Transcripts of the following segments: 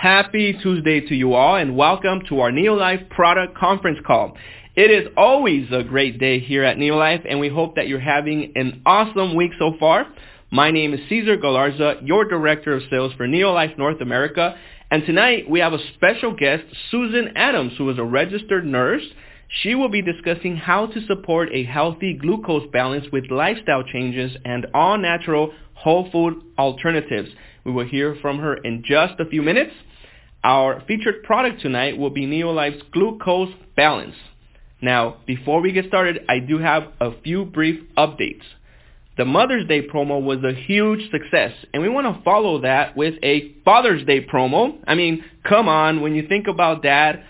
Happy Tuesday to you all and welcome to our Neolife product conference call. It is always a great day here at Neolife and we hope that you're having an awesome week so far. My name is Cesar Galarza, your Director of Sales for Neolife North America. And tonight we have a special guest, Susan Adams, who is a registered nurse. She will be discussing how to support a healthy glucose balance with lifestyle changes and all natural whole food alternatives. We will hear from her in just a few minutes. Our featured product tonight will be Neolife's Glucose Balance. Now, before we get started, I do have a few brief updates. The Mother's Day promo was a huge success, and we want to follow that with a Father's Day promo. I mean, come on, when you think about dad,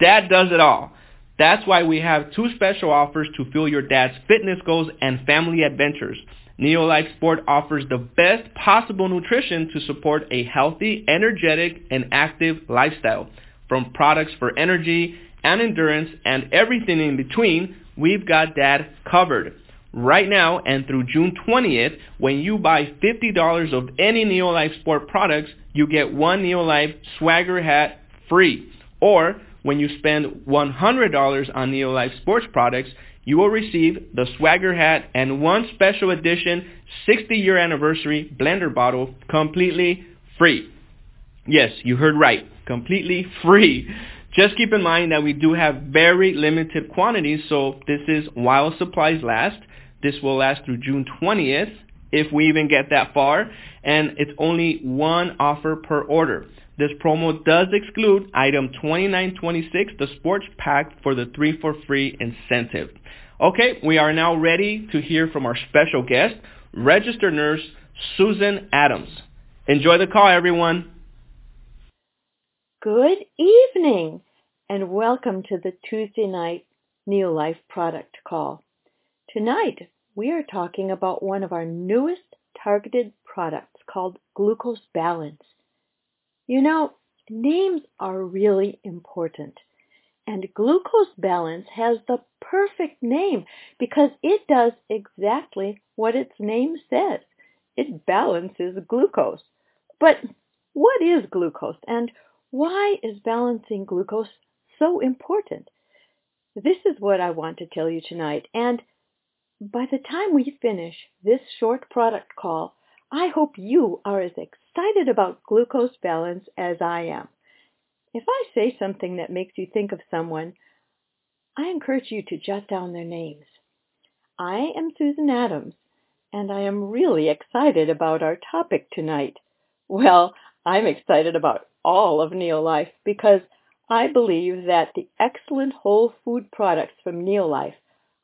dad does it all. That's why we have two special offers to fuel your dad's fitness goals and family adventures. Neolife Sport offers the best possible nutrition to support a healthy, energetic, and active lifestyle. From products for energy and endurance and everything in between, we've got that covered. Right now and through June 20th, when you buy $50 of any Neolife Sport products, you get one Neolife Swagger hat free. Or when you spend $100 on Neolife Sports products, you will receive the Swagger hat and one special edition 60 year anniversary blender bottle completely free. Yes, you heard right. Completely free. Just keep in mind that we do have very limited quantities, so this is while supplies last. This will last through June 20th, if we even get that far, and it's only one offer per order. This promo does exclude item 2926, the sports pack for the 3 for free incentive. Okay, we are now ready to hear from our special guest, registered nurse Susan Adams. Enjoy the call, everyone. Good evening, and welcome to the Tuesday night Neolife product call. Tonight, we are talking about one of our newest targeted products called Glucose Balance. You know, names are really important. And glucose balance has the perfect name because it does exactly what its name says. It balances glucose. But what is glucose and why is balancing glucose so important? This is what I want to tell you tonight. And by the time we finish this short product call, I hope you are as excited about glucose balance as I am. If I say something that makes you think of someone, I encourage you to jot down their names. I am Susan Adams, and I am really excited about our topic tonight. Well, I'm excited about all of Neolife because I believe that the excellent whole food products from Neolife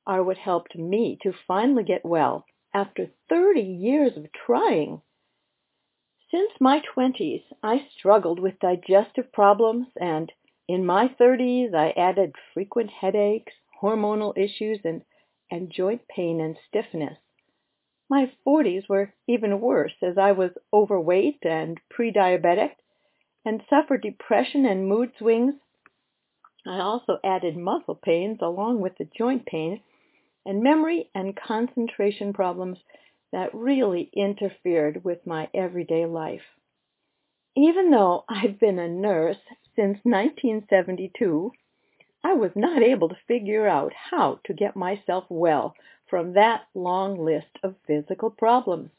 are what helped me to finally get well after 30 years of trying. Since my twenties, I struggled with digestive problems, and in my thirties I added frequent headaches, hormonal issues, and, and joint pain and stiffness. My forties were even worse as I was overweight and pre-diabetic and suffered depression and mood swings. I also added muscle pains along with the joint pain and memory and concentration problems that really interfered with my everyday life. Even though I've been a nurse since 1972, I was not able to figure out how to get myself well from that long list of physical problems.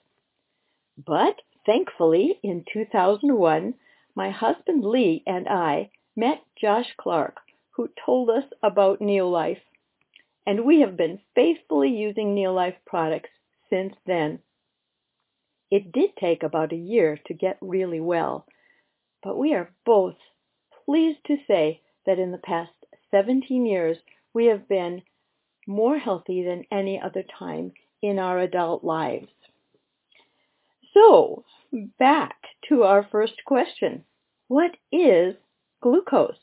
But thankfully, in 2001, my husband Lee and I met Josh Clark, who told us about Neolife, and we have been faithfully using Neolife products since then. It did take about a year to get really well, but we are both pleased to say that in the past 17 years we have been more healthy than any other time in our adult lives. So, back to our first question. What is glucose?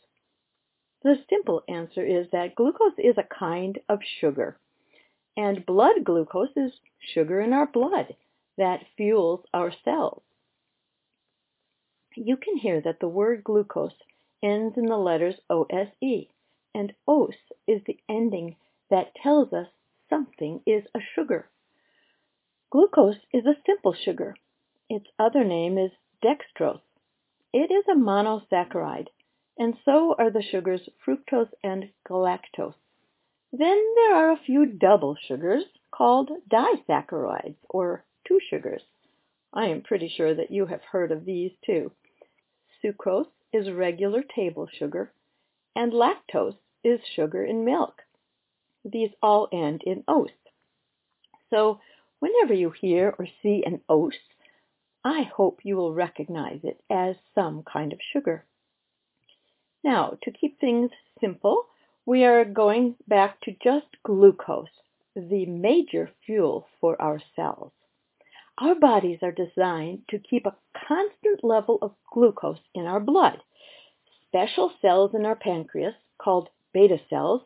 The simple answer is that glucose is a kind of sugar. And blood glucose is sugar in our blood that fuels our cells. You can hear that the word glucose ends in the letters OSE, and OS is the ending that tells us something is a sugar. Glucose is a simple sugar. Its other name is dextrose. It is a monosaccharide, and so are the sugars fructose and galactose. Then there are a few double sugars called disaccharides or two sugars. I am pretty sure that you have heard of these too. Sucrose is regular table sugar, and lactose is sugar in milk. These all end in ose. So whenever you hear or see an ose, I hope you will recognize it as some kind of sugar. Now, to keep things simple, we are going back to just glucose, the major fuel for our cells. Our bodies are designed to keep a constant level of glucose in our blood. Special cells in our pancreas, called beta cells,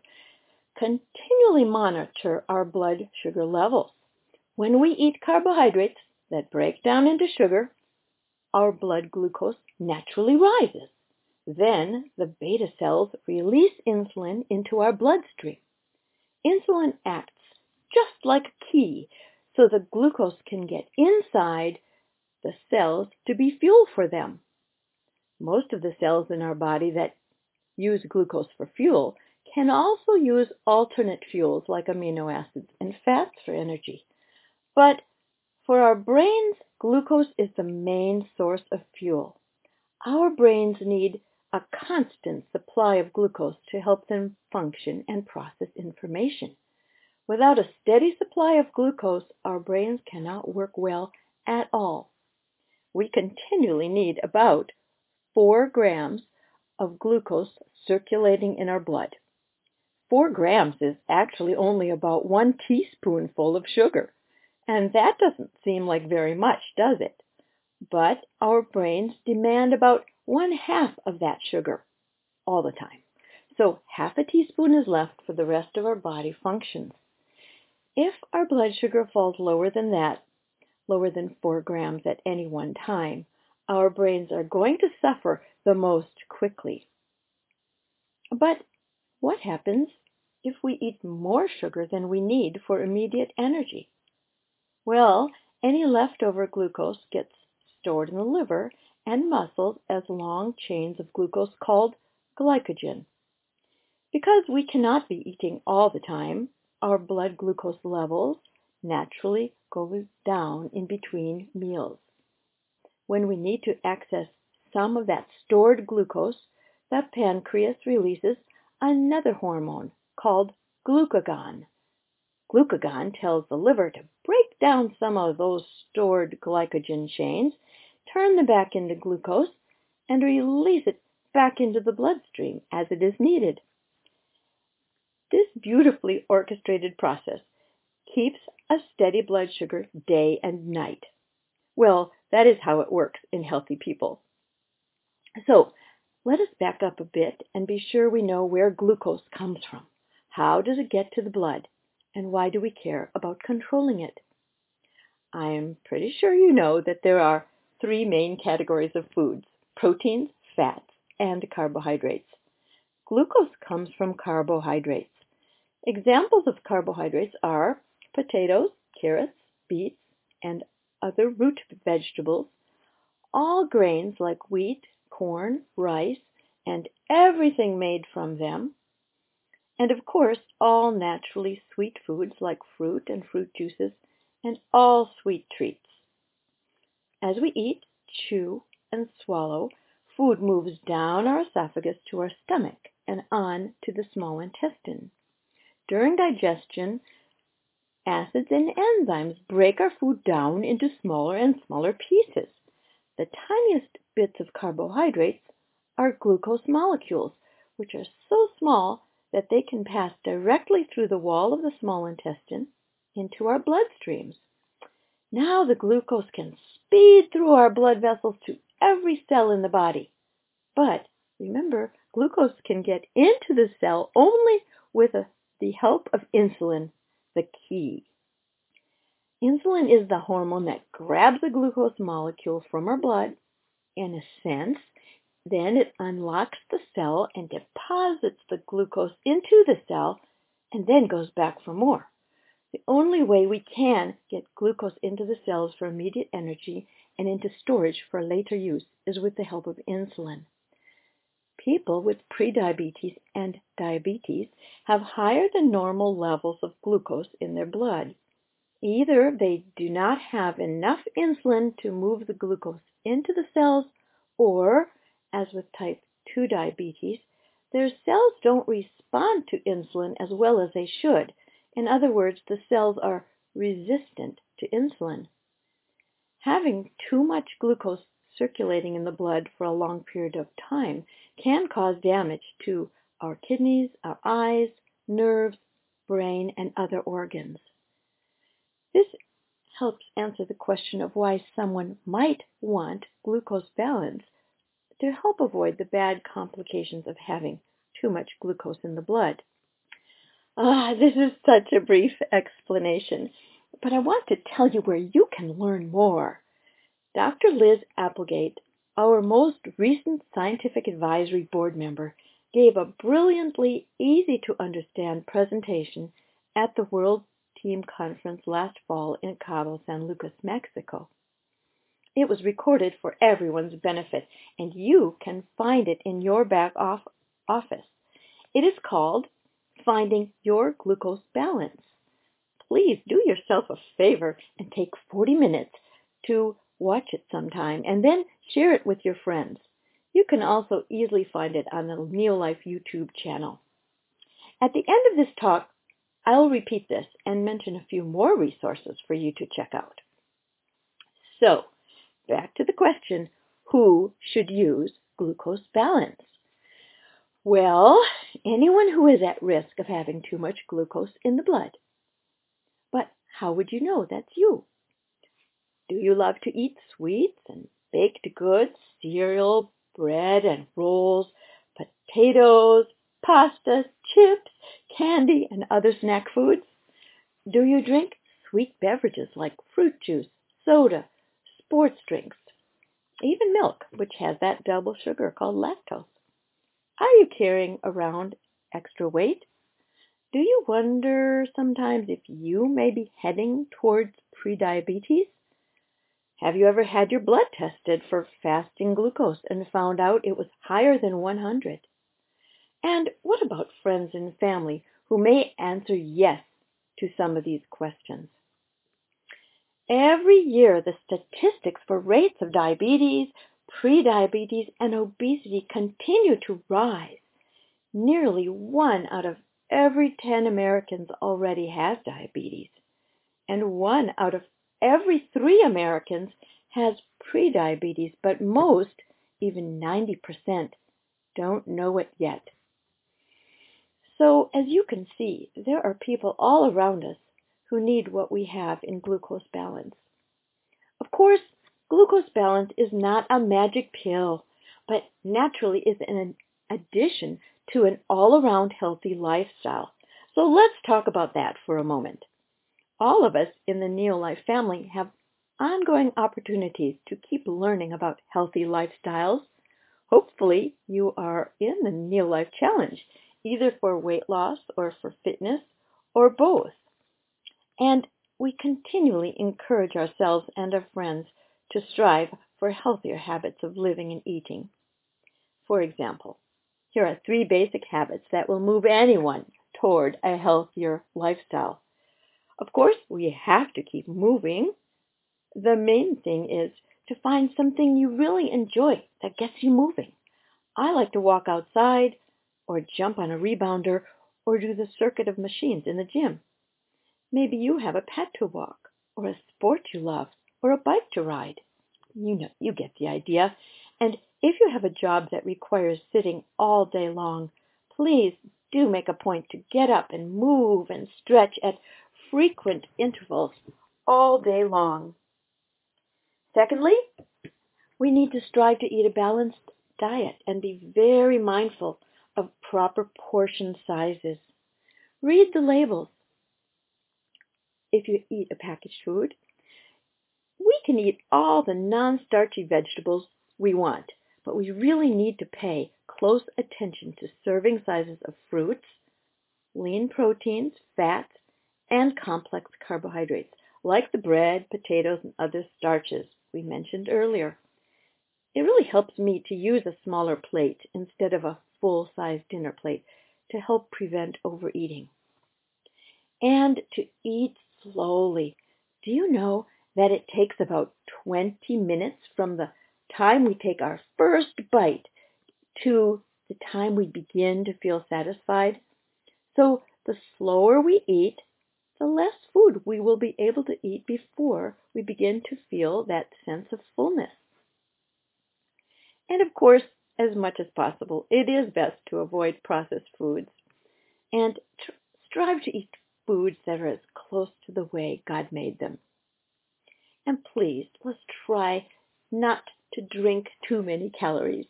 continually monitor our blood sugar levels. When we eat carbohydrates that break down into sugar, our blood glucose naturally rises. Then the beta cells release insulin into our bloodstream. Insulin acts just like a key so the glucose can get inside the cells to be fuel for them. Most of the cells in our body that use glucose for fuel can also use alternate fuels like amino acids and fats for energy. But for our brains, glucose is the main source of fuel. Our brains need a constant supply of glucose to help them function and process information. Without a steady supply of glucose, our brains cannot work well at all. We continually need about 4 grams of glucose circulating in our blood. 4 grams is actually only about one teaspoonful of sugar. And that doesn't seem like very much, does it? But our brains demand about one half of that sugar all the time. So half a teaspoon is left for the rest of our body functions. If our blood sugar falls lower than that, lower than 4 grams at any one time, our brains are going to suffer the most quickly. But what happens if we eat more sugar than we need for immediate energy? Well, any leftover glucose gets stored in the liver and muscles as long chains of glucose called glycogen. Because we cannot be eating all the time, our blood glucose levels naturally go down in between meals. When we need to access some of that stored glucose, the pancreas releases another hormone called glucagon. Glucagon tells the liver to break down some of those stored glycogen chains, turn them back into glucose, and release it back into the bloodstream as it is needed. This beautifully orchestrated process keeps a steady blood sugar day and night. Well, that is how it works in healthy people. So let us back up a bit and be sure we know where glucose comes from. How does it get to the blood? And why do we care about controlling it? I am pretty sure you know that there are three main categories of foods, proteins, fats, and carbohydrates. Glucose comes from carbohydrates. Examples of carbohydrates are potatoes, carrots, beets, and other root vegetables, all grains like wheat, corn, rice, and everything made from them, and of course all naturally sweet foods like fruit and fruit juices, and all sweet treats. As we eat, chew, and swallow, food moves down our esophagus to our stomach and on to the small intestine. During digestion, acids and enzymes break our food down into smaller and smaller pieces. The tiniest bits of carbohydrates are glucose molecules, which are so small that they can pass directly through the wall of the small intestine into our bloodstreams. Now the glucose can speed through our blood vessels to every cell in the body. But remember, glucose can get into the cell only with a the help of insulin, the key. Insulin is the hormone that grabs the glucose molecule from our blood in a sense, then it unlocks the cell and deposits the glucose into the cell and then goes back for more. The only way we can get glucose into the cells for immediate energy and into storage for later use is with the help of insulin. People with prediabetes and diabetes have higher than normal levels of glucose in their blood. Either they do not have enough insulin to move the glucose into the cells, or, as with type 2 diabetes, their cells don't respond to insulin as well as they should. In other words, the cells are resistant to insulin. Having too much glucose circulating in the blood for a long period of time can cause damage to our kidneys, our eyes, nerves, brain, and other organs. This helps answer the question of why someone might want glucose balance to help avoid the bad complications of having too much glucose in the blood. Ah, this is such a brief explanation, but I want to tell you where you can learn more. Dr. Liz Applegate, our most recent scientific advisory board member, gave a brilliantly easy to understand presentation at the World Team Conference last fall in Cabo San Lucas, Mexico. It was recorded for everyone's benefit, and you can find it in your back off- office. It is called Finding Your Glucose Balance. Please do yourself a favor and take 40 minutes to watch it sometime and then share it with your friends. You can also easily find it on the Neolife YouTube channel. At the end of this talk, I'll repeat this and mention a few more resources for you to check out. So, back to the question, who should use glucose balance? Well, anyone who is at risk of having too much glucose in the blood. But how would you know that's you? Do you love to eat sweets and baked goods, cereal, bread and rolls, potatoes, pasta, chips, candy, and other snack foods? Do you drink sweet beverages like fruit juice, soda, sports drinks, even milk, which has that double sugar called lactose? Are you carrying around extra weight? Do you wonder sometimes if you may be heading towards prediabetes? Have you ever had your blood tested for fasting glucose and found out it was higher than 100? And what about friends and family who may answer yes to some of these questions? Every year, the statistics for rates of diabetes, prediabetes, and obesity continue to rise. Nearly one out of every 10 Americans already has diabetes, and one out of every three Americans has prediabetes, but most, even 90%, don't know it yet. So, as you can see, there are people all around us who need what we have in glucose balance. Of course, glucose balance is not a magic pill, but naturally is an addition to an all-around healthy lifestyle. So let's talk about that for a moment. All of us in the Neolife family have ongoing opportunities to keep learning about healthy lifestyles. Hopefully, you are in the Neolife Challenge, either for weight loss or for fitness or both. And we continually encourage ourselves and our friends to strive for healthier habits of living and eating. For example, here are three basic habits that will move anyone toward a healthier lifestyle. Of course, we have to keep moving. The main thing is to find something you really enjoy that gets you moving. I like to walk outside or jump on a rebounder or do the circuit of machines in the gym. Maybe you have a pet to walk or a sport you love or a bike to ride. You know, you get the idea. And if you have a job that requires sitting all day long, please do make a point to get up and move and stretch at frequent intervals all day long. Secondly, we need to strive to eat a balanced diet and be very mindful of proper portion sizes. Read the labels. If you eat a packaged food, can eat all the non-starchy vegetables we want but we really need to pay close attention to serving sizes of fruits, lean proteins, fats, and complex carbohydrates, like the bread, potatoes, and other starches we mentioned earlier. It really helps me to use a smaller plate instead of a full-size dinner plate to help prevent overeating. And to eat slowly. Do you know that it takes about 20 minutes from the time we take our first bite to the time we begin to feel satisfied? So the slower we eat, the less food we will be able to eat before we begin to feel that sense of fullness. And of course, as much as possible, it is best to avoid processed foods and tr- strive to eat foods that are as close to the way God made them. And please, let's try not to drink too many calories.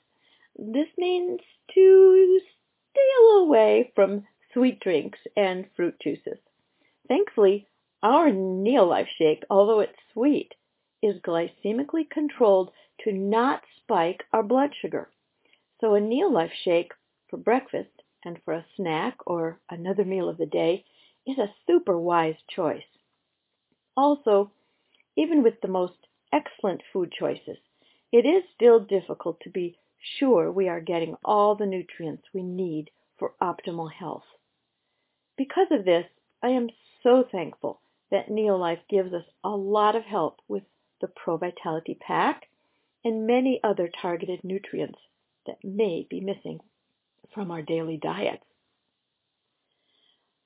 This means to stay away from sweet drinks and fruit juices. Thankfully, our Neolife shake, although it's sweet, is glycemically controlled to not spike our blood sugar. So a Neolife shake for breakfast and for a snack or another meal of the day is a super wise choice. Also, even with the most excellent food choices, it is still difficult to be sure we are getting all the nutrients we need for optimal health. Because of this, I am so thankful that Neolife gives us a lot of help with the Pro Vitality Pack and many other targeted nutrients that may be missing from our daily diets.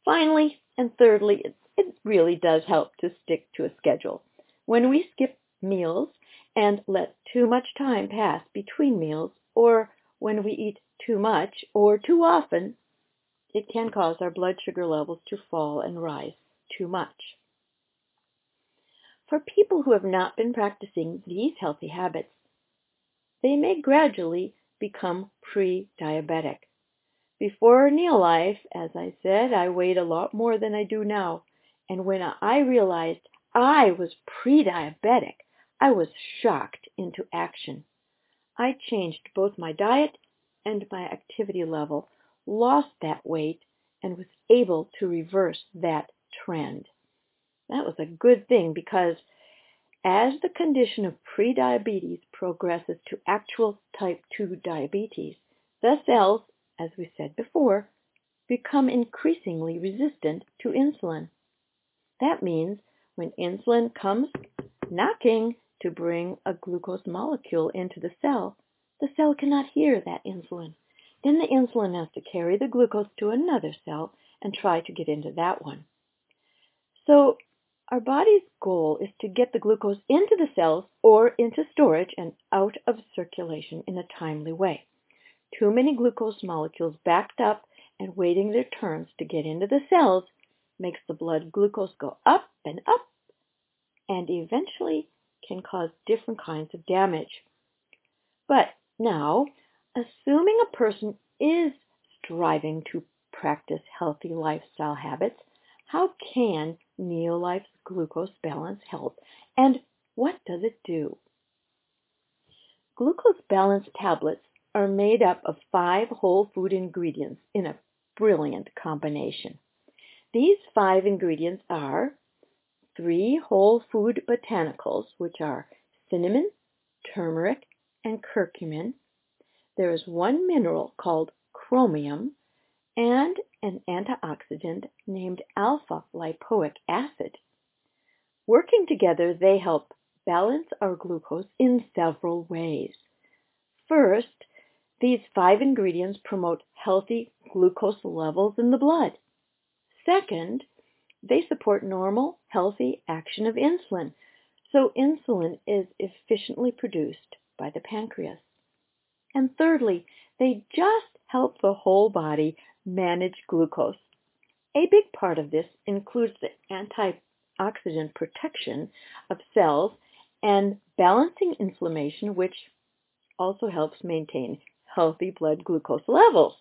Finally, and thirdly, it, it really does help to stick to a schedule. When we skip meals and let too much time pass between meals, or when we eat too much or too often, it can cause our blood sugar levels to fall and rise too much. For people who have not been practicing these healthy habits, they may gradually become pre-diabetic. Before Neolife, as I said, I weighed a lot more than I do now. And when I realized I was pre-diabetic, I was shocked into action. I changed both my diet and my activity level lost that weight and was able to reverse that trend. That was a good thing because as the condition of prediabetes progresses to actual type 2 diabetes, the cells, as we said before, become increasingly resistant to insulin. That means when insulin comes knocking to bring a glucose molecule into the cell, the cell cannot hear that insulin. Then the insulin has to carry the glucose to another cell and try to get into that one. So our body's goal is to get the glucose into the cells or into storage and out of circulation in a timely way. Too many glucose molecules backed up and waiting their turns to get into the cells makes the blood glucose go up and up and eventually can cause different kinds of damage. But now Assuming a person is striving to practice healthy lifestyle habits, how can Neolife's glucose balance help and what does it do? Glucose balance tablets are made up of five whole food ingredients in a brilliant combination. These five ingredients are three whole food botanicals, which are cinnamon, turmeric, and curcumin, there is one mineral called chromium and an antioxidant named alpha lipoic acid. Working together, they help balance our glucose in several ways. First, these five ingredients promote healthy glucose levels in the blood. Second, they support normal, healthy action of insulin, so insulin is efficiently produced by the pancreas. And thirdly, they just help the whole body manage glucose. A big part of this includes the antioxidant protection of cells and balancing inflammation, which also helps maintain healthy blood glucose levels.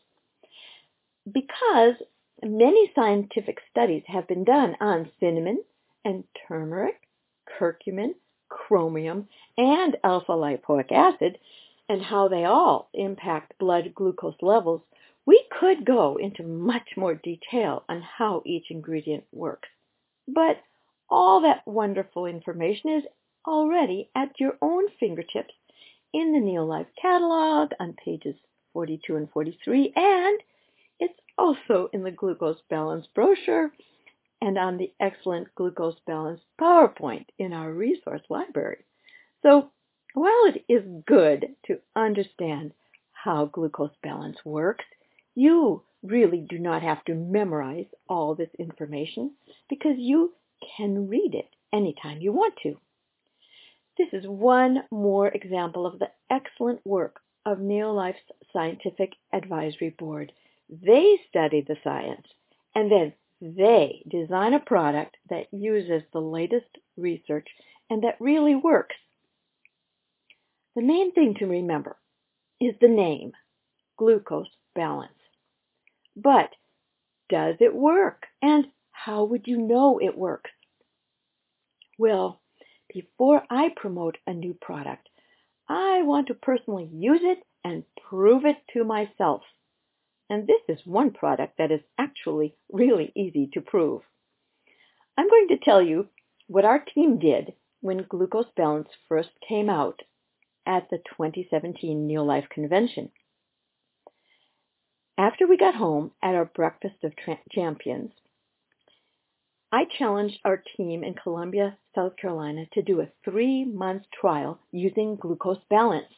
Because many scientific studies have been done on cinnamon and turmeric, curcumin, chromium, and alpha lipoic acid, and how they all impact blood glucose levels, we could go into much more detail on how each ingredient works. But all that wonderful information is already at your own fingertips in the Neolife catalog on pages 42 and 43, and also in the glucose balance brochure and on the excellent glucose balance PowerPoint in our resource library. So while it is good to understand how glucose balance works, you really do not have to memorize all this information because you can read it anytime you want to. This is one more example of the excellent work of Neolife's Scientific Advisory Board. They study the science and then they design a product that uses the latest research and that really works. The main thing to remember is the name, glucose balance. But does it work? And how would you know it works? Well, before I promote a new product, I want to personally use it and prove it to myself. And this is one product that is actually really easy to prove. I'm going to tell you what our team did when Glucose Balance first came out at the 2017 Neolife Convention. After we got home at our Breakfast of Champions, I challenged our team in Columbia, South Carolina to do a three-month trial using glucose balance.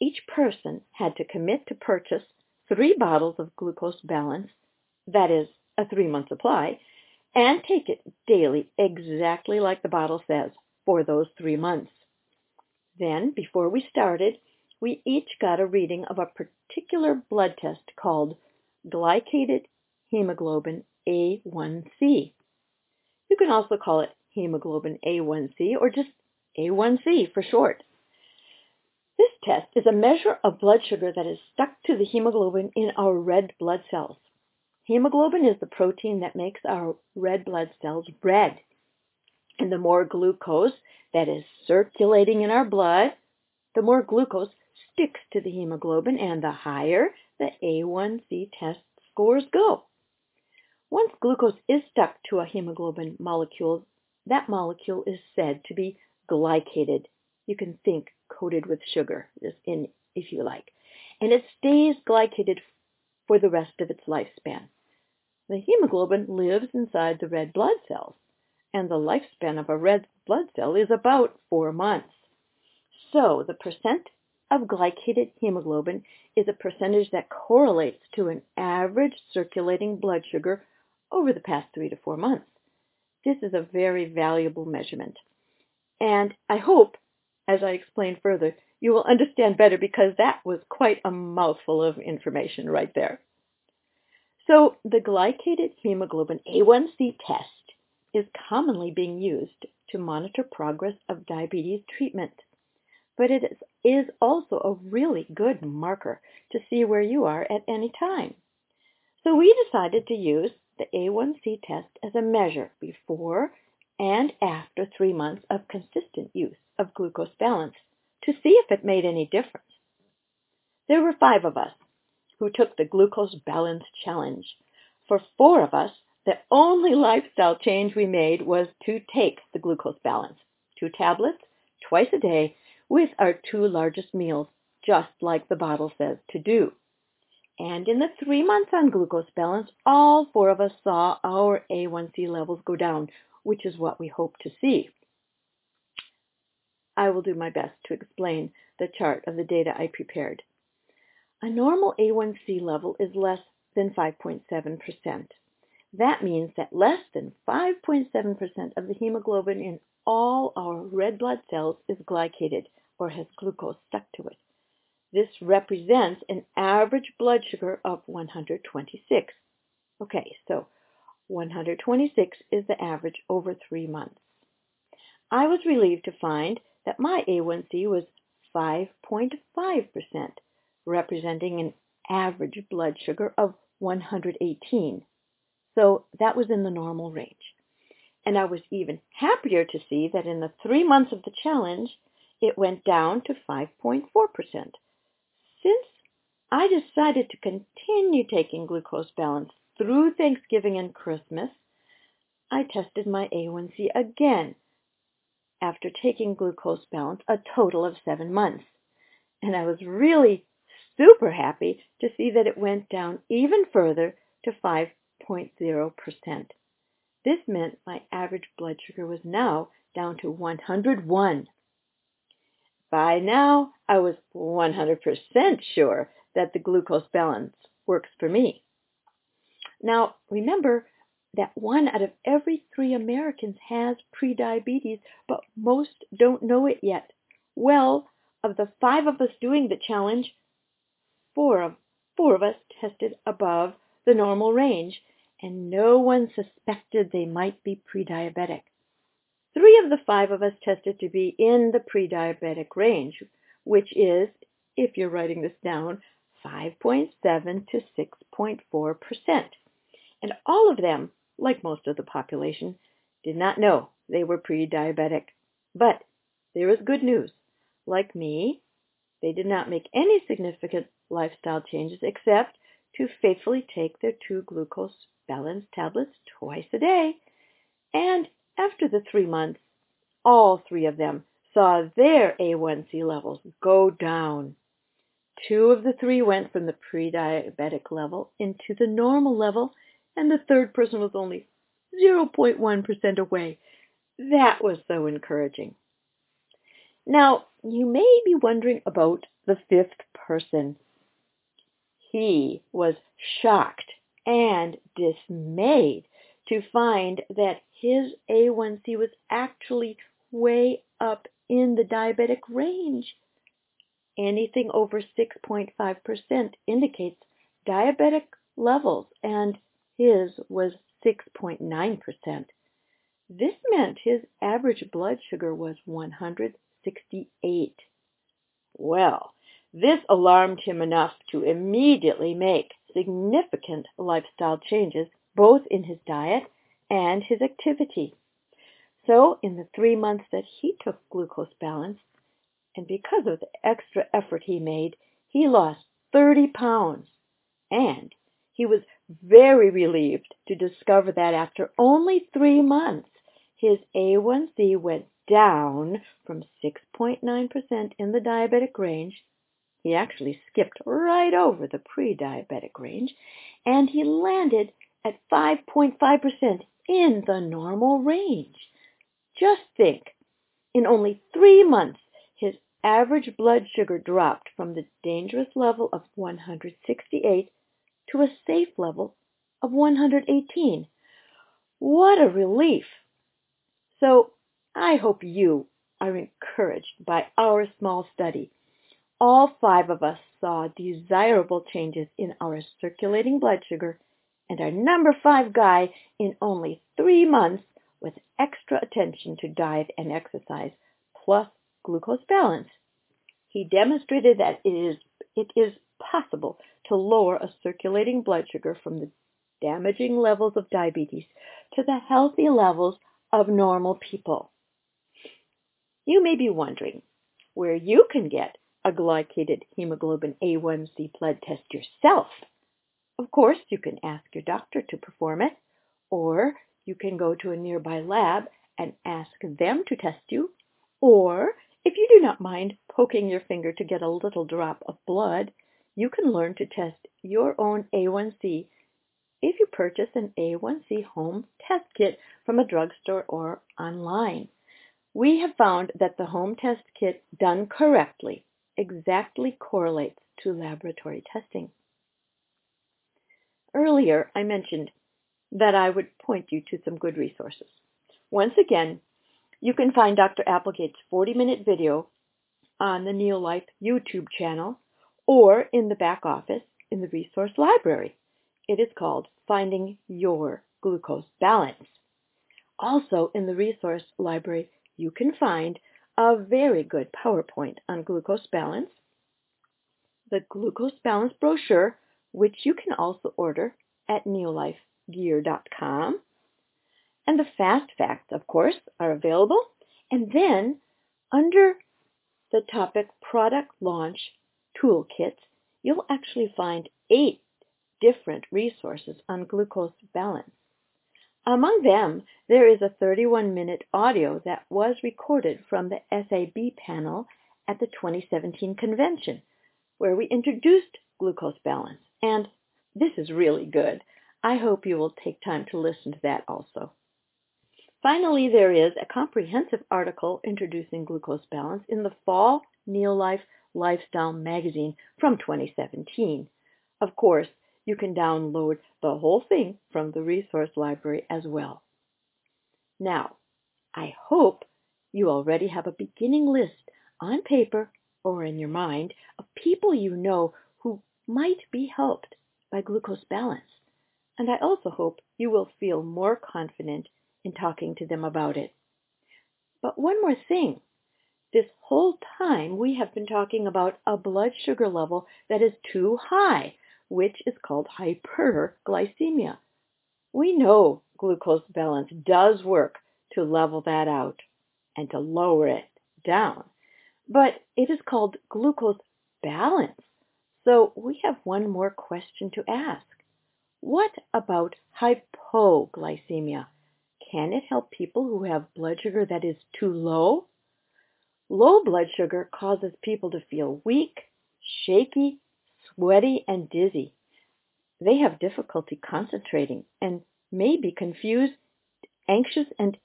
Each person had to commit to purchase three bottles of glucose balance, that is, a three-month supply, and take it daily exactly like the bottle says for those three months. Then, before we started, we each got a reading of a particular blood test called glycated hemoglobin A1C. You can also call it hemoglobin A1C or just A1C for short. This test is a measure of blood sugar that is stuck to the hemoglobin in our red blood cells. Hemoglobin is the protein that makes our red blood cells red. And the more glucose that is circulating in our blood, the more glucose sticks to the hemoglobin and the higher the A1C test scores go. Once glucose is stuck to a hemoglobin molecule, that molecule is said to be glycated. You can think coated with sugar, just in, if you like. And it stays glycated for the rest of its lifespan. The hemoglobin lives inside the red blood cells, and the lifespan of a red blood cell is about four months. So the percent of glycated hemoglobin is a percentage that correlates to an average circulating blood sugar over the past three to four months. This is a very valuable measurement. And I hope, as I explain further, you will understand better because that was quite a mouthful of information right there. So the glycated hemoglobin A1C test is commonly being used to monitor progress of diabetes treatment but it is also a really good marker to see where you are at any time. So we decided to use the A1C test as a measure before and after three months of consistent use of glucose balance to see if it made any difference. There were five of us who took the glucose balance challenge. For four of us, the only lifestyle change we made was to take the glucose balance, two tablets twice a day with our two largest meals, just like the bottle says to do. And in the three months on glucose balance, all four of us saw our A1C levels go down, which is what we hope to see. I will do my best to explain the chart of the data I prepared. A normal A1C level is less than 5.7%. That means that less than 5.7% of the hemoglobin in all our red blood cells is glycated, or has glucose stuck to it. This represents an average blood sugar of 126. Okay, so 126 is the average over three months. I was relieved to find that my A1C was 5.5%, representing an average blood sugar of 118. So that was in the normal range. And I was even happier to see that in the three months of the challenge, it went down to 5.4%. Since I decided to continue taking glucose balance through Thanksgiving and Christmas, I tested my A1C again after taking glucose balance a total of seven months. And I was really super happy to see that it went down even further to 5.0%. This meant my average blood sugar was now down to 101. By now, I was 100% sure that the glucose balance works for me. Now, remember that one out of every three Americans has prediabetes, but most don't know it yet. Well, of the five of us doing the challenge, four of, four of us tested above the normal range, and no one suspected they might be prediabetic. Three of the five of us tested to be in the prediabetic range, which is, if you're writing this down, 5.7 to 6.4 percent. And all of them, like most of the population, did not know they were pre-diabetic. But there is good news. Like me, they did not make any significant lifestyle changes except to faithfully take their two glucose balance tablets twice a day. And after the three months, all three of them saw their A1C levels go down. Two of the three went from the pre-diabetic level into the normal level, and the third person was only 0.1% away. That was so encouraging. Now, you may be wondering about the fifth person. He was shocked and dismayed to find that his A1C was actually way up in the diabetic range. Anything over 6.5% indicates diabetic levels, and his was 6.9%. This meant his average blood sugar was 168. Well, this alarmed him enough to immediately make significant lifestyle changes both in his diet and his activity. So in the three months that he took glucose balance, and because of the extra effort he made, he lost 30 pounds. And he was very relieved to discover that after only three months, his A1C went down from 6.9% in the diabetic range. He actually skipped right over the pre-diabetic range, and he landed at 5.5% in the normal range. Just think, in only three months, his average blood sugar dropped from the dangerous level of 168 to a safe level of 118. What a relief! So I hope you are encouraged by our small study. All five of us saw desirable changes in our circulating blood sugar and our number five guy in only three months with extra attention to diet and exercise plus glucose balance. He demonstrated that it is, it is possible to lower a circulating blood sugar from the damaging levels of diabetes to the healthy levels of normal people. You may be wondering where you can get a glycated hemoglobin A1C blood test yourself. Of course, you can ask your doctor to perform it, or you can go to a nearby lab and ask them to test you, or if you do not mind poking your finger to get a little drop of blood, you can learn to test your own A1C if you purchase an A1C home test kit from a drugstore or online. We have found that the home test kit done correctly exactly correlates to laboratory testing. Earlier, I mentioned that I would point you to some good resources. Once again, you can find Dr. Applegate's 40-minute video on the Neolife YouTube channel or in the back office in the resource library. It is called Finding Your Glucose Balance. Also in the resource library, you can find a very good PowerPoint on glucose balance, the glucose balance brochure, which you can also order at neolifegear.com, and the fast facts, of course, are available. And then under the topic product launch toolkits, you'll actually find eight different resources on glucose balance. Among them, there is a 31-minute audio that was recorded from the SAB panel at the 2017 convention, where we introduced glucose balance. And this is really good. I hope you will take time to listen to that also. Finally, there is a comprehensive article introducing glucose balance in the Fall Neolife Lifestyle magazine from 2017. Of course, you can download the whole thing from the resource library as well. Now, I hope you already have a beginning list on paper or in your mind of people you know who might be helped by glucose balance. And I also hope you will feel more confident in talking to them about it. But one more thing. This whole time we have been talking about a blood sugar level that is too high, which is called hyperglycemia. We know glucose balance does work to level that out and to lower it down, but it is called glucose balance. So we have one more question to ask. What about hypoglycemia? Can it help people who have blood sugar that is too low? Low blood sugar causes people to feel weak, shaky, sweaty, and dizzy. They have difficulty concentrating and may be confused, anxious, and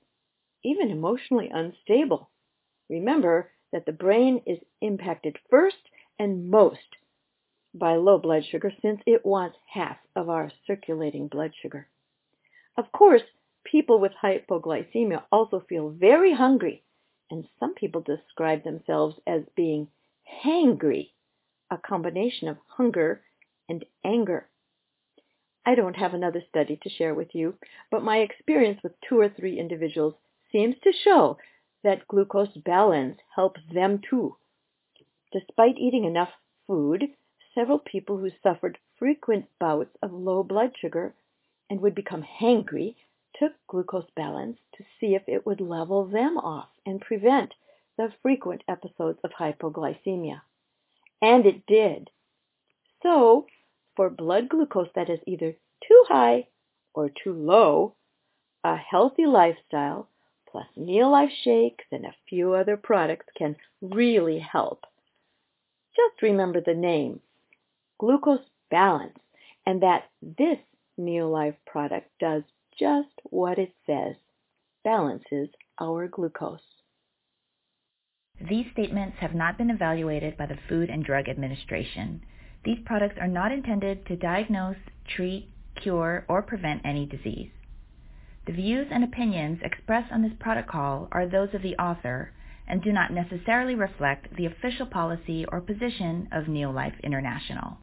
even emotionally unstable. Remember that the brain is impacted first and most by low blood sugar since it wants half of our circulating blood sugar. Of course, people with hypoglycemia also feel very hungry, and some people describe themselves as being hangry, a combination of hunger and anger. I don't have another study to share with you, but my experience with two or three individuals seems to show that glucose balance helps them too. Despite eating enough food, several people who suffered frequent bouts of low blood sugar and would become hangry took glucose balance to see if it would level them off and prevent the frequent episodes of hypoglycemia. And it did. So, for blood glucose that is either too high or too low, a healthy lifestyle plus Neolife shakes and a few other products can really help. Just remember the name, glucose balance, and that this Neolife product does just what it says, balances our glucose. These statements have not been evaluated by the Food and Drug Administration. These products are not intended to diagnose, treat, cure, or prevent any disease. The views and opinions expressed on this protocol are those of the author and do not necessarily reflect the official policy or position of Neolife International.